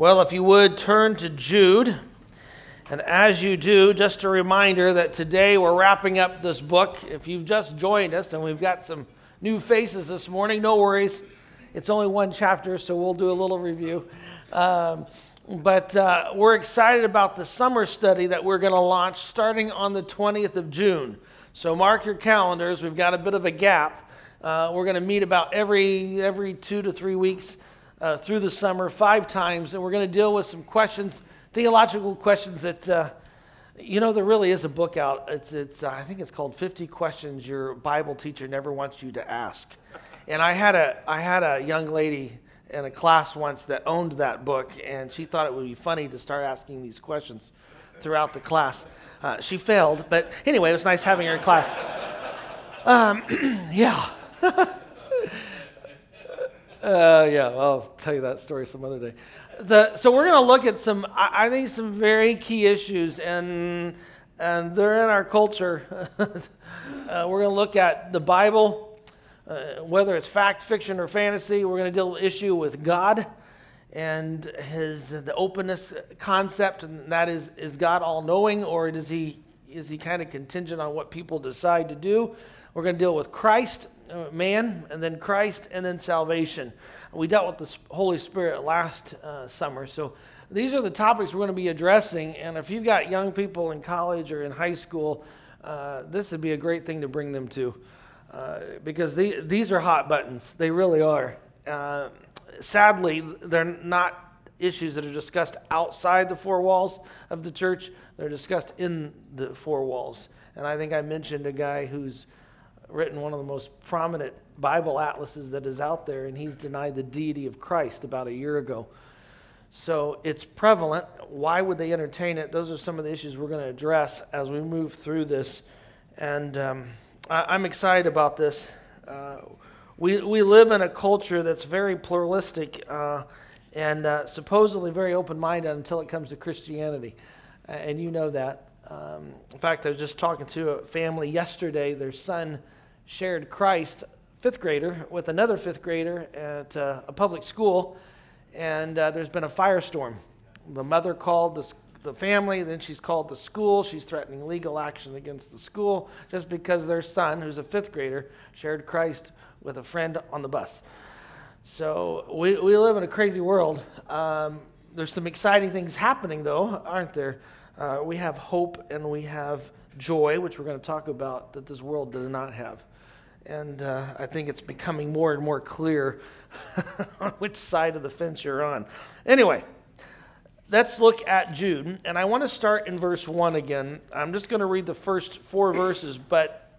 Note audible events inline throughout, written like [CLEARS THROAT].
Well, if you would turn to Jude. And as you do, just a reminder that today we're wrapping up this book. If you've just joined us and we've got some new faces this morning, no worries. It's only one chapter, so we'll do a little review. Um, but uh, we're excited about the summer study that we're going to launch starting on the 20th of June. So mark your calendars. We've got a bit of a gap. Uh, we're going to meet about every every two to three weeks uh, through the summer, five times, and we're going to deal with some questions theological questions that, uh, you know, there really is a book out. It's, it's, uh, I think it's called 50 Questions Your Bible Teacher Never Wants You to Ask. And I had a, I had a young lady in a class once that owned that book, and she thought it would be funny to start asking these questions throughout the class. Uh, she failed, but anyway, it was nice having her in class. Um, [CLEARS THROAT] yeah. [LAUGHS] uh, yeah, I'll tell you that story some other day the, so we're going to look at some, I, think, some very key issues, and and they're in our culture. [LAUGHS] uh, we're going to look at the Bible, uh, whether it's fact, fiction, or fantasy. We're going to deal with issue with God and his the openness concept, and that is is God all knowing, or is he is he kind of contingent on what people decide to do? We're going to deal with Christ, man, and then Christ, and then salvation. We dealt with the Holy Spirit last uh, summer. So these are the topics we're going to be addressing. And if you've got young people in college or in high school, uh, this would be a great thing to bring them to uh, because the, these are hot buttons. They really are. Uh, sadly, they're not issues that are discussed outside the four walls of the church, they're discussed in the four walls. And I think I mentioned a guy who's written one of the most prominent Bible atlases that is out there, and he's denied the deity of Christ about a year ago. So it's prevalent. Why would they entertain it? Those are some of the issues we're going to address as we move through this. And um, I, am excited about this. Uh, we, we live in a culture that's very pluralistic uh, and uh, supposedly very open minded until it comes to Christianity. And you know that. Um, in fact, I was just talking to a family yesterday. Their son shared Christ fifth grader with another fifth grader at uh, a public school, and uh, there's been a firestorm. The mother called the, the family, then she's called the school. She's threatening legal action against the school just because their son, who's a fifth grader, shared Christ with a friend on the bus. So we, we live in a crazy world. Um, there's some exciting things happening, though, aren't there? Uh, we have hope and we have joy, which we're going to talk about, that this world does not have. And uh, I think it's becoming more and more clear [LAUGHS] on which side of the fence you're on. Anyway, let's look at Jude. And I want to start in verse 1 again. I'm just going to read the first four verses, but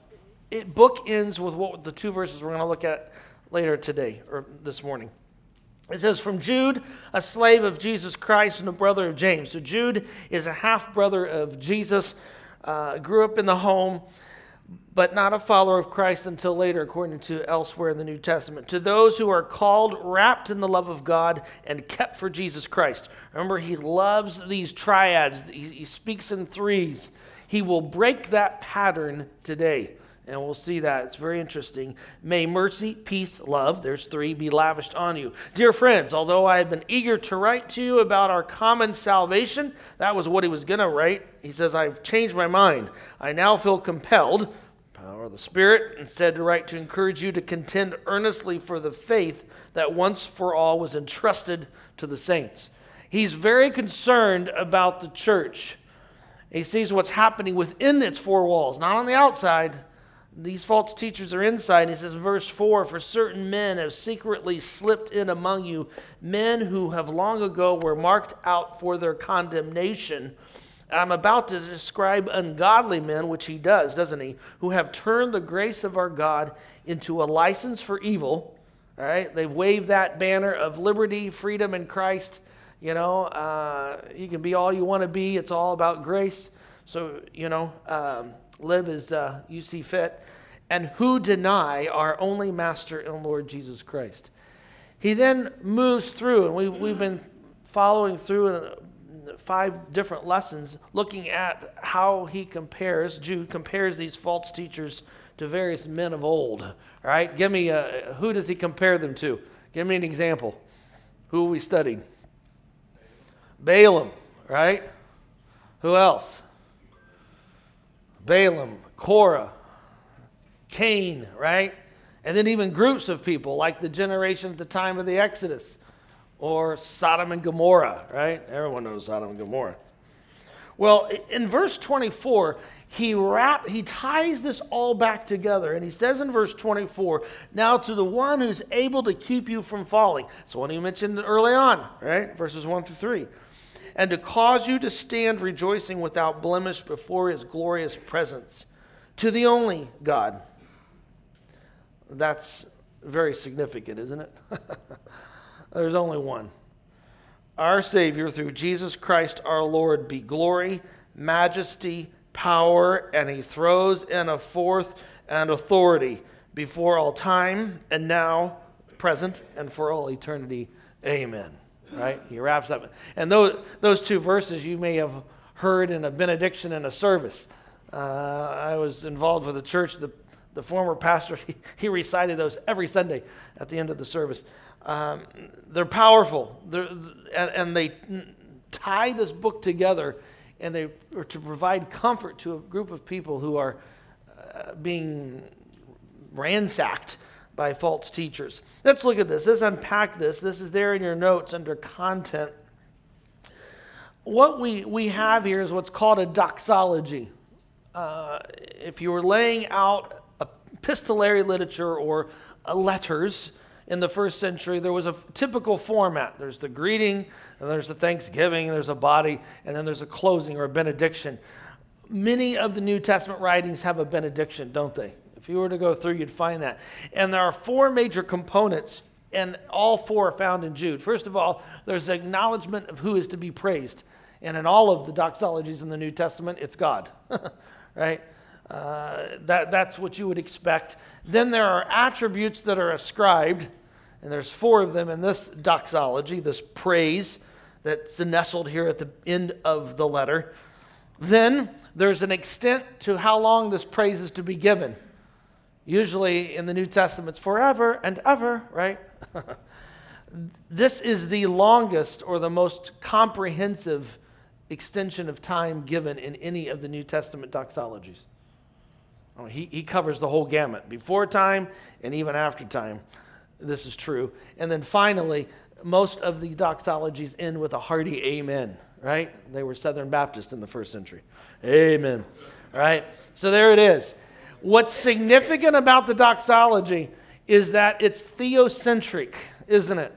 it bookends with what the two verses we're going to look at later today or this morning. It says, From Jude, a slave of Jesus Christ and a brother of James. So Jude is a half brother of Jesus, uh, grew up in the home but not a follower of Christ until later, according to elsewhere in the New Testament. To those who are called, wrapped in the love of God, and kept for Jesus Christ. Remember, he loves these triads, he, speaks in threes. He will break that pattern today. And we'll see that. It's very interesting. May mercy, peace, love, there's three, be lavished on you. Dear friends, although I have been eager to write to you about our common salvation, that was what he was going to write. He says, I've changed my mind. I now feel compelled power of the Spirit, instead to write to encourage you to contend earnestly for the faith that once for all was entrusted to the saints. He's very concerned about the church. He sees what's happening within its four walls, not on the outside. These false teachers are inside. He says, verse 4 For certain men have secretly slipped in among you, men who have long ago were marked out for their condemnation I'm about to describe ungodly men, which he does, doesn't he? Who have turned the grace of our God into a license for evil. All right? They've waved that banner of liberty, freedom in Christ. You know, uh, you can be all you want to be. It's all about grace. So, you know, um, live as uh, you see fit. And who deny our only Master and Lord Jesus Christ. He then moves through, and we've, we've been following through in five different lessons looking at how he compares, Jude compares these false teachers to various men of old. Right, give me a, who does he compare them to? Give me an example. Who we studied? Balaam, right? Who else? Balaam, Korah, Cain, right? And then even groups of people like the generation at the time of the Exodus or Sodom and Gomorrah, right? Everyone knows Sodom and Gomorrah. Well, in verse 24, he wrap he ties this all back together and he says in verse 24 now to the one who's able to keep you from falling it's one he mentioned early on right verses 1 through 3 and to cause you to stand rejoicing without blemish before his glorious presence to the only god that's very significant isn't it [LAUGHS] there's only one our savior through jesus christ our lord be glory majesty power, and he throws in a fourth and authority before all time and now, present, and for all eternity. Amen. Right? He wraps up. And those, those two verses you may have heard in a benediction in a service. Uh, I was involved with a church. The, the former pastor, [LAUGHS] he, he, recited those every Sunday at the end of the service. Um, they're powerful, they're, and, and they tie this book together and they are to provide comfort to a group of people who are uh, being ransacked by false teachers. Let's look at this. Let's unpack this. This is there in your notes under content. What we, we have here is what's called a doxology. Uh, if you were laying out epistolary literature or uh, letters, in the first century, there was a typical format. There's the greeting, and there's the thanksgiving, there's a body, and then there's a closing or a benediction. Many of the New Testament writings have a benediction, don't they? If you were to go through, you'd find that. And there are four major components, and all four are found in Jude. First of all, there's acknowledgement of who is to be praised. And in all of the doxologies in the New Testament, it's God, [LAUGHS] right? Uh, that, that's what you would expect. Then there are attributes that are ascribed and there's four of them in this doxology, this praise that's nestled here at the end of the letter. Then there's an extent to how long this praise is to be given. Usually in the New Testament, it's forever and ever, right? [LAUGHS] this is the longest or the most comprehensive extension of time given in any of the New Testament doxologies. He, he covers the whole gamut, before time and even after time this is true. And then finally, most of the doxologies end with a hearty amen, right? They were Southern Baptist in the first century. Amen. Right? So there it is. What's significant about the doxology is that it's theocentric, isn't it?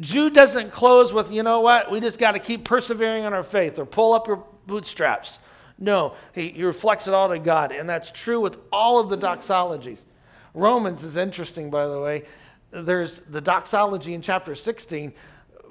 Jude doesn't close with, you know what, we just got to keep persevering in our faith or pull up your bootstraps. No, he, he reflects it all to God. And that's true with all of the doxologies. Romans is interesting, by the way. There's the doxology in chapter 16,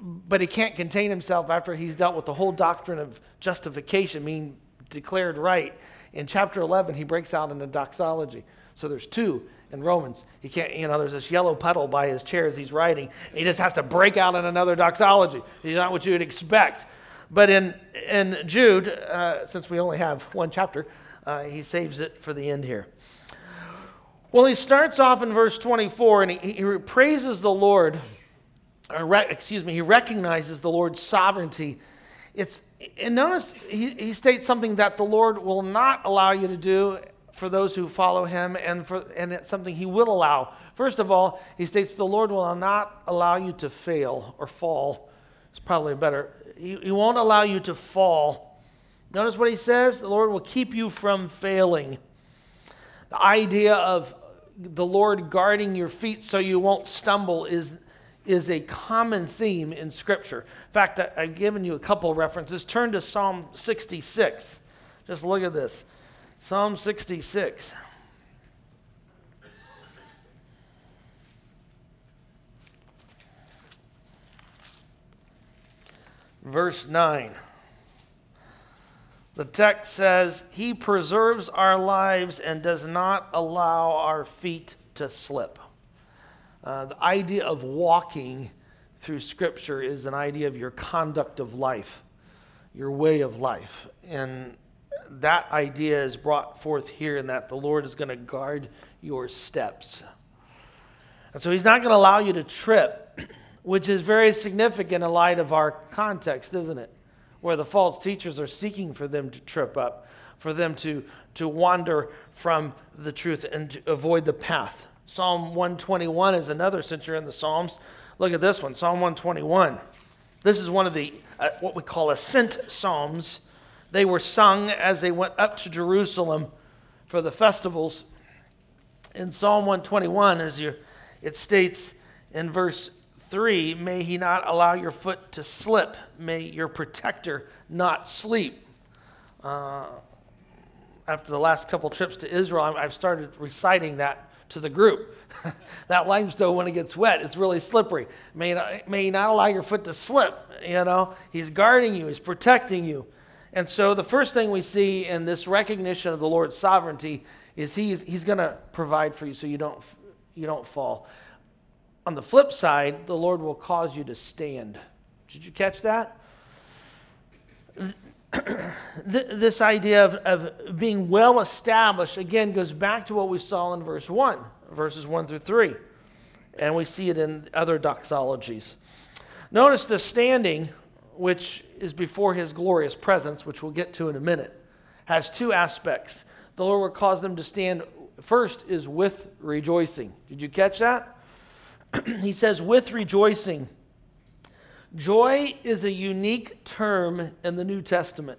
but he can't contain himself after he's dealt with the whole doctrine of justification, being declared right. In chapter 11, he breaks out into doxology. So there's two in Romans. He can't, you know, there's this yellow puddle by his chair as he's writing. He just has to break out in another doxology. He's not what you would expect. But in, in Jude, uh, since we only have one chapter, uh, he saves it for the end here. Well, he starts off in verse 24 and he, he praises the Lord, re, excuse me, he recognizes the Lord's sovereignty. It's, and notice he, he states something that the Lord will not allow you to do for those who follow him and, for, and it's something he will allow. First of all, he states the Lord will not allow you to fail or fall. It's probably better. He, he won't allow you to fall. Notice what he says the Lord will keep you from failing. The idea of the Lord guarding your feet so you won't stumble is, is a common theme in Scripture. In fact, I've given you a couple references. Turn to Psalm 66. Just look at this Psalm 66. Verse 9. The text says, He preserves our lives and does not allow our feet to slip. Uh, the idea of walking through Scripture is an idea of your conduct of life, your way of life. And that idea is brought forth here in that the Lord is going to guard your steps. And so He's not going to allow you to trip [CLEARS THROAT] which is very significant in light of our context, isn't it? Where the false teachers are seeking for them to trip up, for them to, to wander from the truth and to avoid the path. Psalm 121 is another, since you're in the Psalms. Look at this one Psalm 121. This is one of the, uh, what we call ascent psalms. They were sung as they went up to Jerusalem for the festivals. In Psalm 121, as you, it states in verse 3 May he not allow your foot to slip, may your protector not sleep. Uh, after the last couple trips to Israel, I've started reciting that to the group. [LAUGHS] that limestone, when it gets wet, it's really slippery. May not, may not allow your foot to slip. You know, he's guarding you, he's protecting you. And so the first thing we see in this recognition of the Lord's sovereignty is he's, he's going to provide for you so you don't, you don't fall. On the flip side, the Lord will cause you to stand. Did you catch that? [CLEARS THROAT] this idea of, of being well established, again, goes back to what we saw in verse 1, verses 1 through 3. And we see it in other doxologies. Notice the standing, which is before his glorious presence, which we'll get to in a minute, has two aspects. The Lord will cause them to stand, first, is with rejoicing. Did you catch that? [CLEARS THROAT] he says, with rejoicing. Joy is a unique term in the New Testament.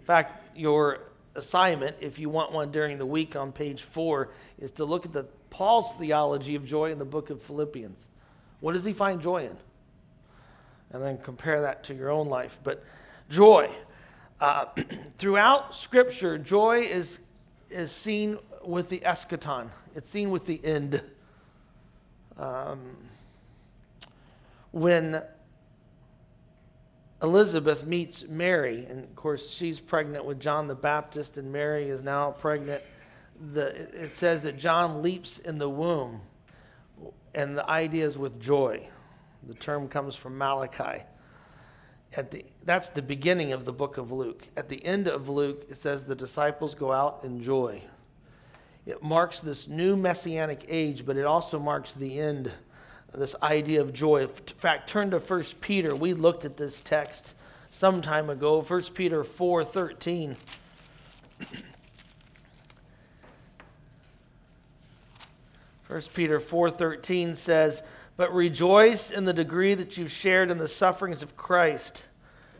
In fact, your assignment, if you want one during the week on page four, is to look at the Paul's theology of joy in the book of Philippians. What does he find joy in? And then compare that to your own life. But joy. Uh, [CLEARS THROAT] throughout Scripture, joy is, is seen with the eschaton, it's seen with the end. Um, when Elizabeth meets Mary, and of course, she's pregnant with John the Baptist, and Mary is now pregnant. The, it says that John leaps in the womb, and the idea is with joy. The term comes from Malachi. At the, that's the beginning of the book of Luke. At the end of Luke, it says the disciples go out in joy. It marks this new messianic age, but it also marks the end this idea of joy. In fact, turn to 1 Peter. We looked at this text some time ago, 1 Peter 4 13. [CLEARS THROAT] First Peter 4:13 says, "But rejoice in the degree that you've shared in the sufferings of Christ,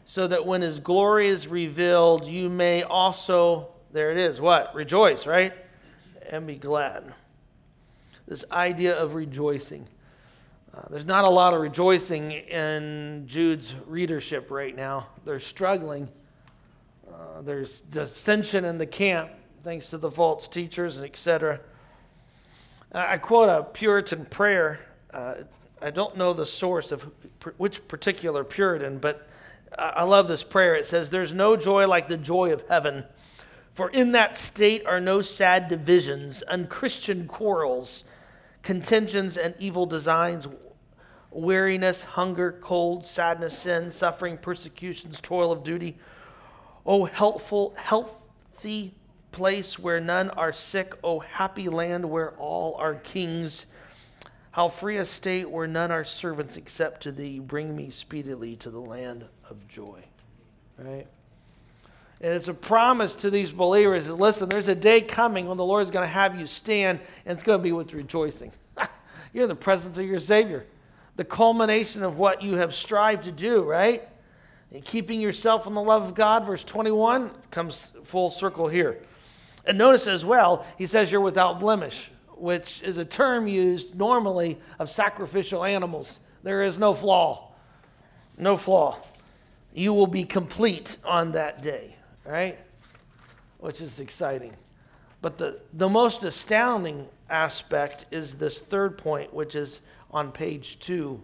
so that when his glory is revealed, you may also there it is, what? Rejoice, right? And be glad." This idea of rejoicing. Uh, there's not a lot of rejoicing in Jude's readership right now. They're struggling. Uh, there's dissension in the camp thanks to the false teachers, etc. I quote a Puritan prayer. Uh, I don't know the source of which particular Puritan, but I love this prayer. It says, There's no joy like the joy of heaven, for in that state are no sad divisions, unchristian quarrels, contentions, and evil designs weariness, hunger, cold, sadness, sin, suffering, persecutions, toil of duty. O healthful, healthy place where none are sick, O happy land where all are kings. How free a state where none are servants except to thee. Bring me speedily to the land of joy. Right? And it's a promise to these believers listen, there's a day coming when the Lord is going to have you stand, and it's going to be with rejoicing. [LAUGHS] You're in the presence of your Savior the culmination of what you have strived to do, right? And keeping yourself in the love of God, verse 21, comes full circle here. And notice as well, he says you're without blemish, which is a term used normally of sacrificial animals. There is no flaw. No flaw. You will be complete on that day, right? Which is exciting. But the, the most astounding aspect is this third point, which is on page two.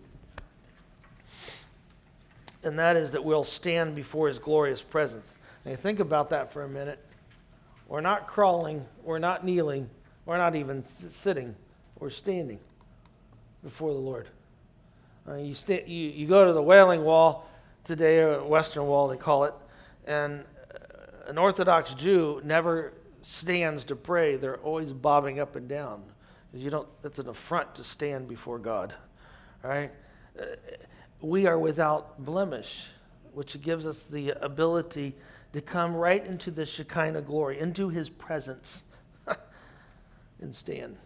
And that is that we'll stand before his glorious presence. Now, think about that for a minute. We're not crawling, we're not kneeling, we're not even sitting, we're standing before the Lord. Uh, you, sta- you, you go to the Wailing Wall today, or Western Wall, they call it, and an Orthodox Jew never stands to pray. They're always bobbing up and down because you don't, it's an affront to stand before God. Right? Uh, we are without blemish, which gives us the ability to come right into the Shekinah glory, into his presence, [LAUGHS] and stand.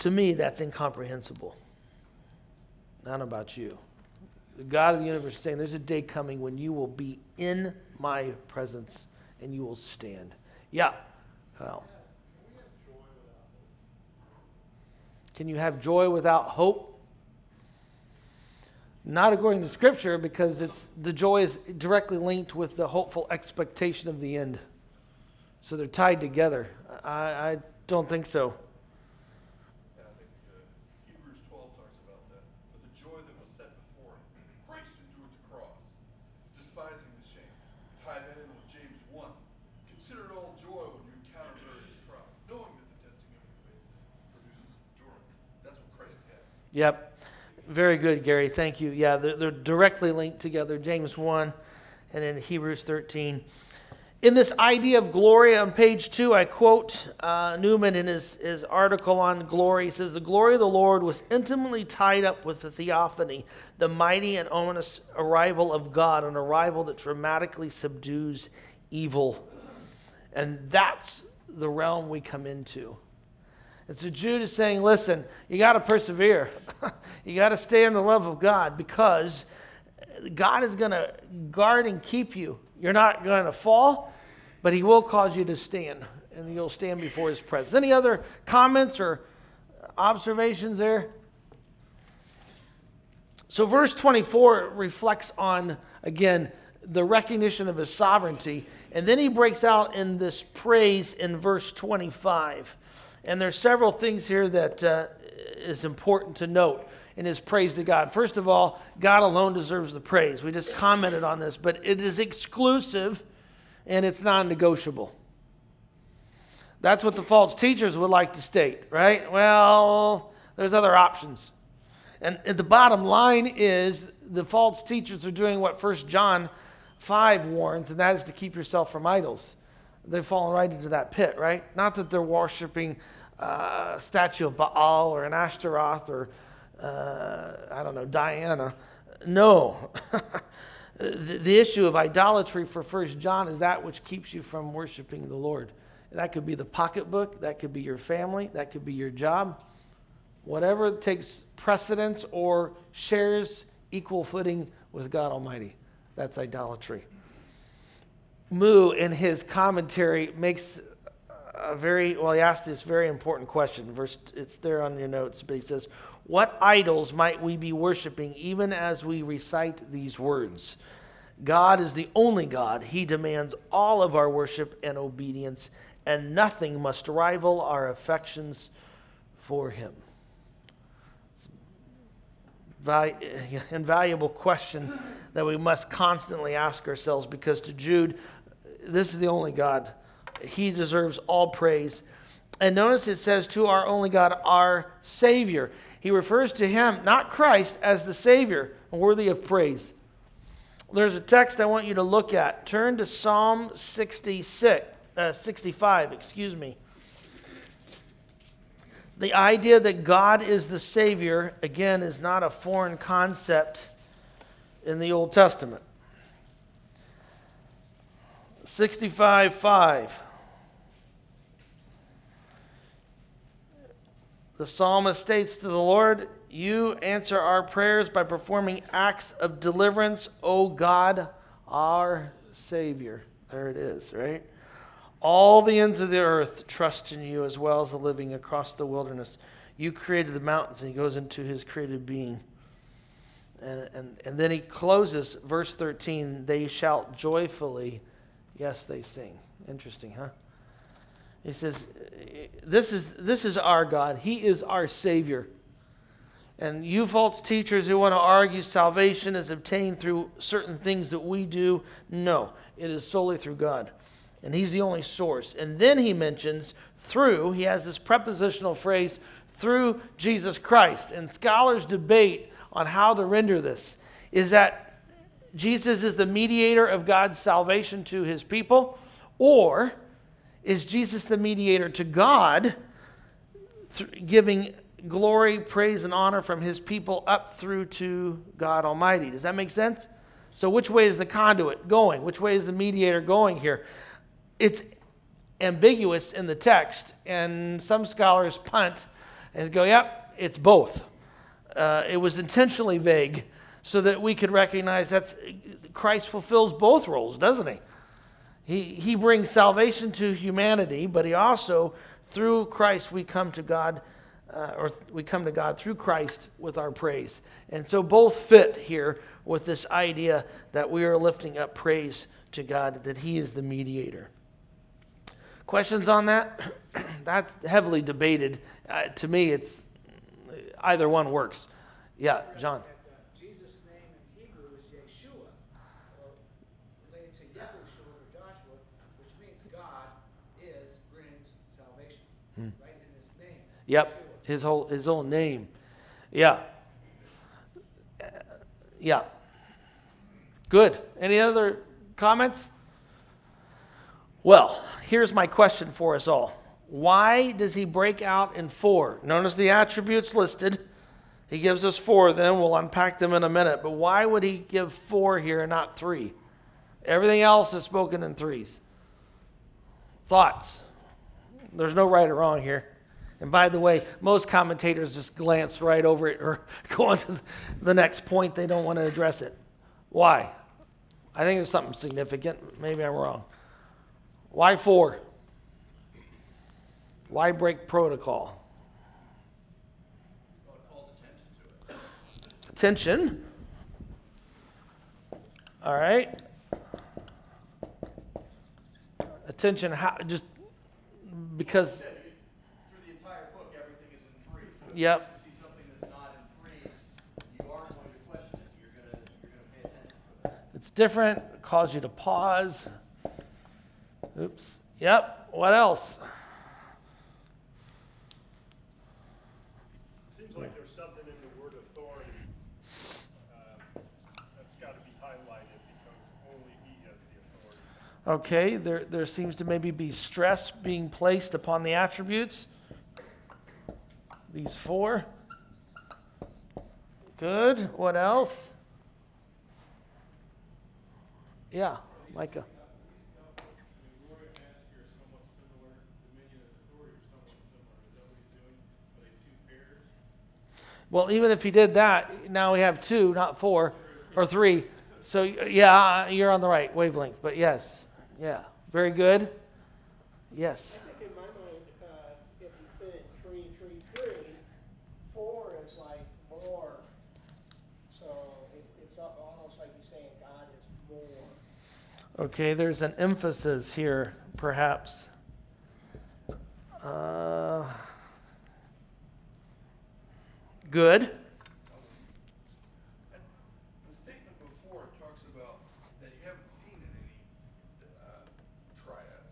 To me, that's incomprehensible. Not about you. The God of the universe is saying, There's a day coming when you will be in my presence and you will stand. Yeah, Kyle. Can you have joy without hope? Not according to Scripture, because it's, the joy is directly linked with the hopeful expectation of the end. So they're tied together. I, I don't think so. Yep. Very good, Gary. Thank you. Yeah, they're, they're, directly linked together James 1 and in Hebrews 13. In this idea of glory on page 2, I quote uh, Newman in his, his article on glory. He says, The glory of the Lord was intimately tied up with the theophany, the mighty and ominous arrival of God, an arrival that dramatically subdues evil. And that's the realm we come into. And so Jude is saying, listen, you got to persevere. [LAUGHS] you got to stay in the love of God because God is going to guard and keep you. You're not going to fall, but He will cause you to stand, and you'll stand before His presence. Any other comments or observations there? So, verse 24 reflects on, again, the recognition of His sovereignty. And then he breaks out in this praise in verse 25. And there's several things here that uh, is important to note in his praise to God. First of all, God alone deserves the praise. We just commented on this, but it is exclusive and it's non negotiable. That's what the false teachers would like to state, right? Well, there's other options. And, and the bottom line is the false teachers are doing what First John 5 warns, and that is to keep yourself from idols they've fallen right into that pit, right? Not that they're worshiping uh, a statue of Baal or an Ashtaroth or, uh, I don't know, Diana. No. [LAUGHS] the, the issue of idolatry for First John is that which keeps you from worshiping the Lord. That could be the pocketbook, that could be your family, that could be your job. Whatever takes precedence or shares equal footing with God Almighty, that's idolatry. Moo, in his commentary, makes a very well. He asked this very important question. Verse, it's there on your notes, but he says, "What idols might we be worshiping, even as we recite these words?" God is the only God. He demands all of our worship and obedience, and nothing must rival our affections for Him. [LAUGHS] invaluable question that we must constantly ask ourselves because to Jude, this is the only God. He deserves all praise. And notice it says, to our only God, our Savior. He refers to him, not Christ, as the Savior, worthy of praise. There's a text I want you to look at. Turn to Psalm 66, uh, 65, excuse me. The idea that God is the Savior, again, is not a foreign concept in the Old Testament. 65 5. The psalmist states to the Lord, You answer our prayers by performing acts of deliverance, O God, our Savior. There it is, right? All the ends of the earth trust in you as well as the living across the wilderness. You created the mountains, and he goes into his created being. And, and, and then he closes verse 13 they shout joyfully Yes, they sing. Interesting, huh? He says, this is, this is our God. He is our Savior. And you false teachers who want to argue salvation is obtained through certain things that we do, no, it is solely through God. And He's the only source. And then he mentions through, he has this prepositional phrase, through Jesus Christ. And scholars debate on how to render this. Is that Jesus is the mediator of God's salvation to his people? Or is Jesus the mediator to God, giving glory, praise, and honor from his people up through to God Almighty. Does that make sense? So, which way is the conduit going? Which way is the mediator going here? It's ambiguous in the text, and some scholars punt and go, yep, it's both. Uh, it was intentionally vague so that we could recognize that Christ fulfills both roles, doesn't he? He, he brings salvation to humanity, but he also, through Christ, we come to God uh, or we come to God through Christ with our praise. And so both fit here with this idea that we are lifting up praise to God, that He is the mediator. Questions on that? [CLEARS THROAT] That's heavily debated. Uh, to me, it's either one works. Yeah, John. Yep his whole his own name. Yeah. Yeah. Good. Any other comments? Well, here's my question for us all. Why does he break out in four? Notice the attributes listed. He gives us four, then we'll unpack them in a minute. But why would he give four here and not three? Everything else is spoken in threes. Thoughts? There's no right or wrong here. And by the way, most commentators just glance right over it or [LAUGHS] go on to the next point. They don't want to address it. Why? I think there's something significant. Maybe I'm wrong. Why four? Why break protocol? Well, attention, attention. All right. Attention. How? Just because Yep. It's different, it cause you to pause. Oops. Yep. What else? Seems like there's something in the word authority uh, that's got to be highlighted because only he has the authority. Okay, there, there seems to maybe be stress being placed upon the attributes. These four. Good. What else? Yeah, Micah. Well, even if he did that, now we have two, not four or three. So, yeah, uh, you're on the right wavelength. But yes, yeah, very good. Yes. Okay, there's an emphasis here, perhaps. Uh, good. The statement before talks about that you haven't seen in any uh, triads.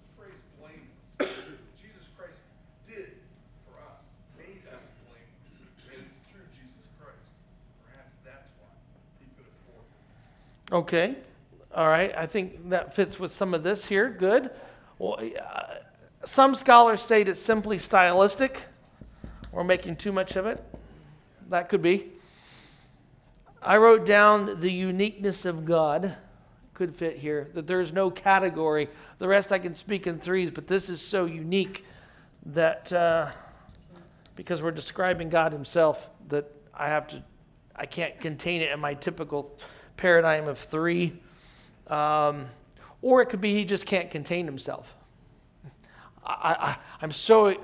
The phrase blameless. [COUGHS] Jesus Christ did for us, made us blameless, and it's through Jesus Christ. Perhaps that's why he put it forth. Okay. All right, I think that fits with some of this here. Good. Well, uh, some scholars say it's simply stylistic. We're making too much of it. That could be. I wrote down the uniqueness of God. Could fit here. That there's no category. The rest I can speak in threes, but this is so unique that uh, because we're describing God Himself, that I have to, I can't contain it in my typical paradigm of three. Um, or it could be he just can't contain himself. I, am so,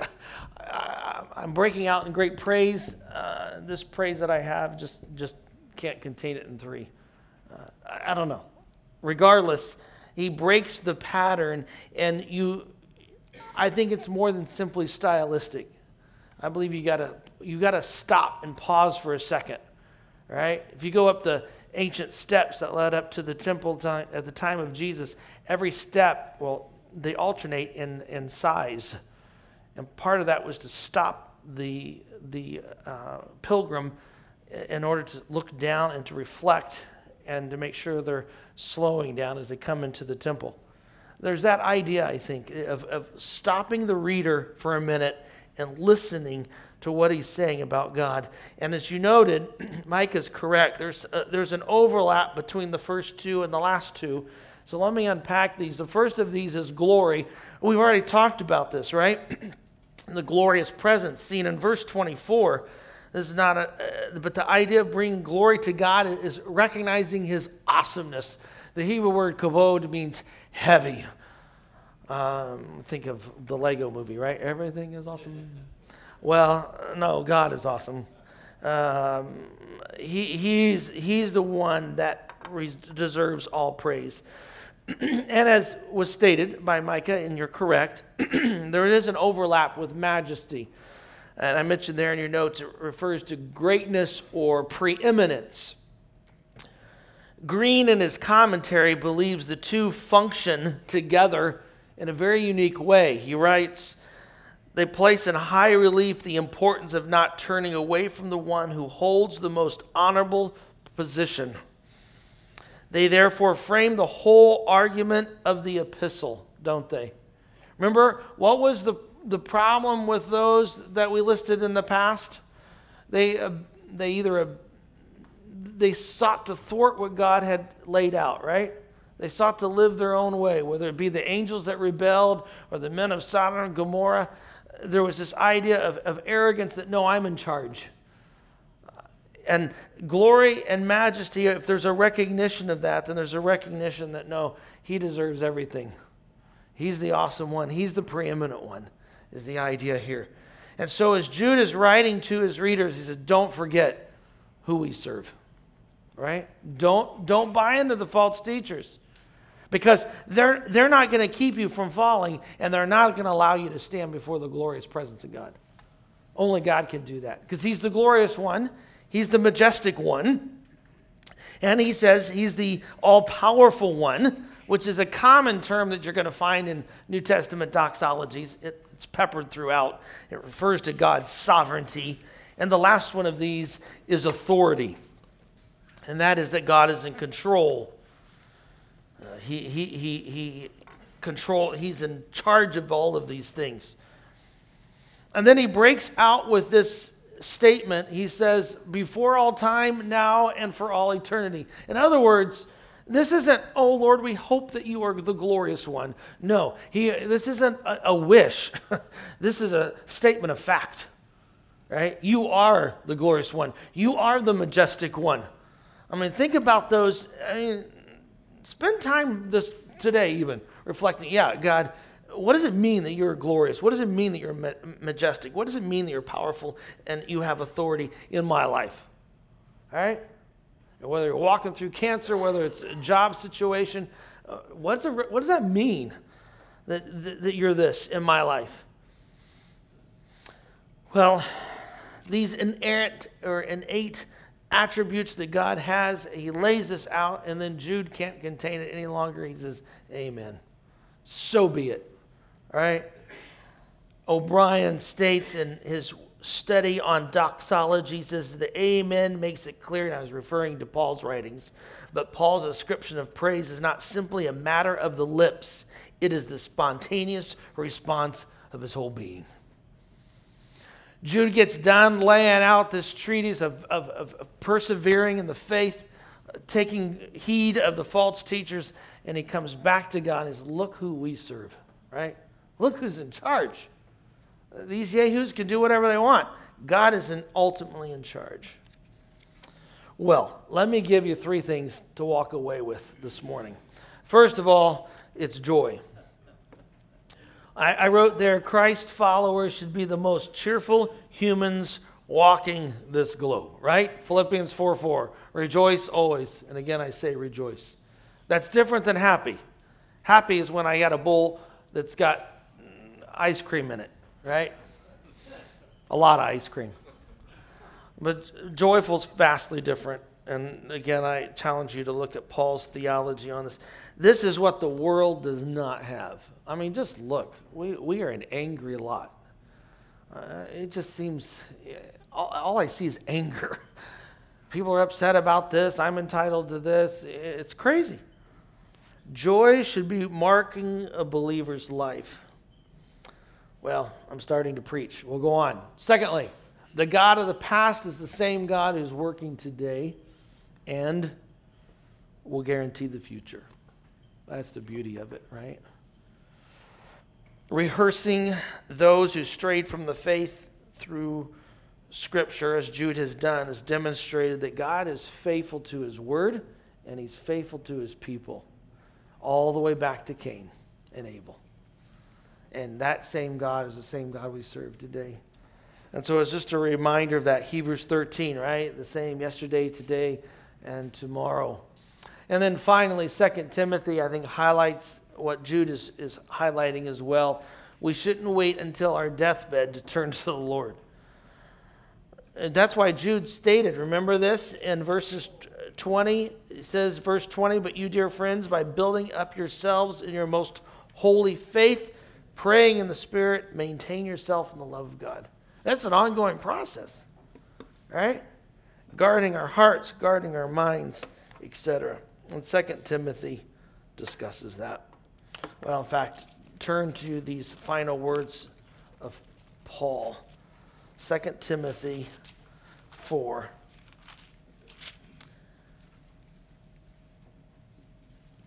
I, am breaking out in great praise. Uh, this praise that I have just, just can't contain it in three. Uh, I, I don't know. Regardless, he breaks the pattern, and you, I think it's more than simply stylistic. I believe you gotta, you gotta stop and pause for a second, right? If you go up the ancient steps that led up to the temple time, at the time of Jesus, every step, well, they alternate in, in size. And part of that was to stop the, the uh, pilgrim in order to look down and to reflect and to make sure they're slowing down as they come into the temple. There's that idea, I think, of, of stopping the reader for a minute and listening to what he's saying about God. And as you noted, [CLEARS THROAT] Mike is correct. There's, uh, there's an overlap between the first two and the last two. So let me unpack these. The first of these is glory. We've already talked about this, right? [CLEARS THROAT] the glorious presence seen in verse 24. This is not a, uh, but the idea of bringing glory to God is recognizing his awesomeness. The Hebrew word kavod means heavy. Um, think of the Lego movie, right? Everything is awesome. Well, no, God is awesome. Um, he, he's, he's the one that deserves all praise. [CLEARS THROAT] and as was stated by Micah, and you're correct, [CLEARS THROAT] there is an overlap with majesty. And I mentioned there in your notes, it refers to greatness or preeminence. Green, in his commentary, believes the two function together in a very unique way. He writes, they place in high relief the importance of not turning away from the one who holds the most honorable position. They therefore frame the whole argument of the epistle, don't they? Remember, what was the, the problem with those that we listed in the past? They, uh, they either uh, they sought to thwart what God had laid out, right? They sought to live their own way, whether it be the angels that rebelled or the men of Sodom and Gomorrah. There was this idea of, of arrogance that, no, I'm in charge. And glory and majesty, if there's a recognition of that, then there's a recognition that, no, he deserves everything. He's the awesome one, he's the preeminent one, is the idea here. And so, as Jude is writing to his readers, he says, Don't forget who we serve, right? Don't, don't buy into the false teachers because they're, they're not going to keep you from falling and they're not going to allow you to stand before the glorious presence of God. Only God can do that because He's the glorious one, He's the majestic one, and He says He's the all powerful one, which is a common term that you're going to find in New Testament doxologies. It, it's peppered throughout, it refers to God's sovereignty. And the last one of these is authority, and that is that God is in control Uh, he, he, he, he control, he's in charge of all of these things. And then he breaks out with this statement. He says, before all time, now, and for all eternity. In other words, this isn't, oh Lord, we hope that you are the glorious one. No, he, this isn't a, a wish. [LAUGHS] this is a statement of fact, right? You are the glorious one. You are the majestic one. I mean, think about those. I mean, spend time this today even reflecting, yeah, God, what does it mean that you're glorious? What does it mean that you're majestic? What does it mean that you're powerful and you have authority in my life? All right? Whether you're walking through cancer, whether it's a job situation, uh, what's what does that mean that, that, that you're this in my life? Well, these inerrant or innate attributes that God has. He lays this out, and then Jude can't contain it any longer. He says, Amen. So be it. All right? O'Brien states in his study on doxology, says, The Amen makes it clear, and I was referring to Paul's writings, but Paul's ascription of praise is not simply a matter of the lips, it is the spontaneous response of his whole being. Jude gets done laying out this treatise of, of, of, persevering in the faith, taking heed of the false teachers, and he comes back to God and says, Look who we serve, right? Look who's in charge. These Yahoos can do whatever they want. God is ultimately in charge. Well, let me give you three things to walk away with this morning. First of all, it's joy. I, I wrote there Christ followers should be the most cheerful humans walking this globe, right? Philippians 4 4. Rejoice always. And again, I say rejoice. That's different than happy. Happy is when I got a bowl that's got ice cream in it, right? A lot of ice cream. But joyful is vastly different. And again, I challenge you to look at Paul's theology on this. This is what the world does not have. I mean, just look. We, we are an angry lot. Uh, it just seems, all, all I see is anger. [LAUGHS] People are upset about this. I'm entitled to this. It's crazy. Joy should be marking a believer's life. Well, I'm starting to preach. We'll go on. Secondly, The God of the past is the same God who's working today and will guarantee the future. That's the beauty of it, right? Rehearsing those who strayed from the faith through Scripture, as Jude has done, has demonstrated that God is faithful to his word and he's faithful to his people, all the way back to Cain and Abel. And that same God is the same God we serve today. And so it's just a reminder of that Hebrews 13, right? The same yesterday, today, and tomorrow. And then finally, 2 Timothy, I think, highlights what Jude is, is highlighting as well. We shouldn't wait until our deathbed to turn to the Lord. And that's why Jude stated, remember this in verses 20? It says, verse 20, but you, dear friends, by building up yourselves in your most holy faith, praying in the Spirit, maintain yourself in the love of God. That's an ongoing process, right? Guarding our hearts, guarding our minds, etc. And 2 Timothy discusses that. Well, in fact, turn to these final words of Paul. 2 Timothy 4.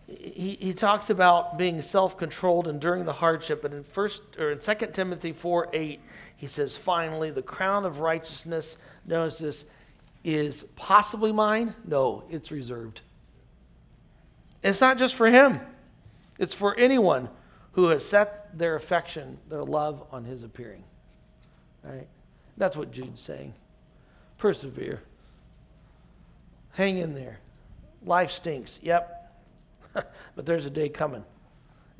He, he talks about being self-controlled enduring the hardship, but in first or in 2 Timothy 4 8, he says, finally, the crown of righteousness, notice this, is possibly mine? No, it's reserved. It's not just for him, it's for anyone who has set their affection, their love on his appearing. Right? That's what Jude's saying. Persevere. Hang in there. Life stinks. Yep. [LAUGHS] but there's a day coming.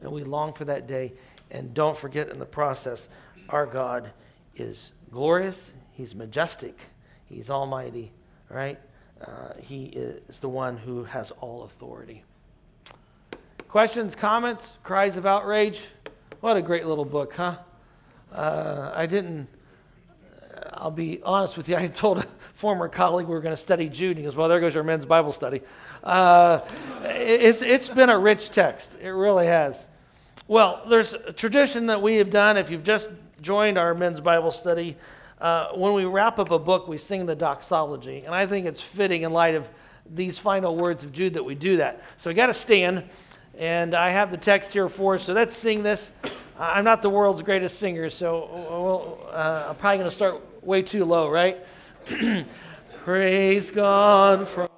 And we long for that day. And don't forget in the process, our God is glorious, He's majestic, He's almighty, right? Uh, he is the one who has all authority. Questions, comments, cries of outrage? What a great little book, huh? Uh, I didn't, I'll be honest with you, I told a former colleague we were going to study Jude. He goes, Well, there goes your men's Bible study. Uh, it's, it's been a rich text, it really has. Well, there's a tradition that we have done. If you've just joined our men's Bible study, uh, when we wrap up a book, we sing the doxology. And I think it's fitting in light of these final words of Jude that we do that. So we got to stand, and I have the text here for us. So let's sing this. I'm not the world's greatest singer, so we'll, uh, I'm probably going to start way too low, right? [CLEARS THROAT] Praise God from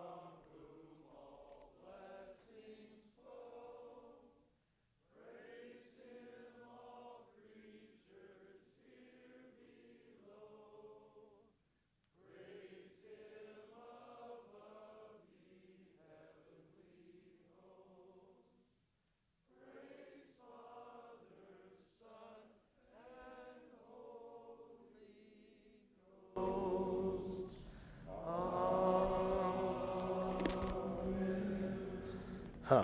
Huh.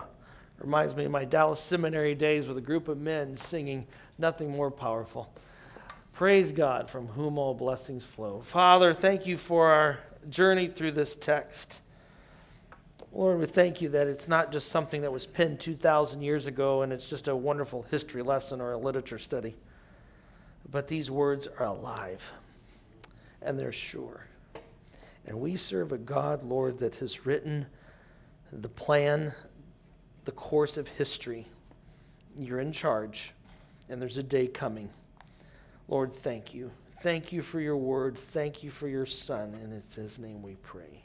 Reminds me of my Dallas Seminary days with a group of men singing nothing more powerful. Praise God from whom all blessings flow. Father, thank you for our journey through this text. Lord, we thank you that it's not just something that was penned 2,000 years ago and it's just a wonderful history lesson or a literature study, but these words are alive and they're sure. And we serve a God, Lord, that has written the plan the course of history. You're in charge, and there's a day coming. Lord, thank you. Thank you for your word. Thank you for your son. And it's his name we pray.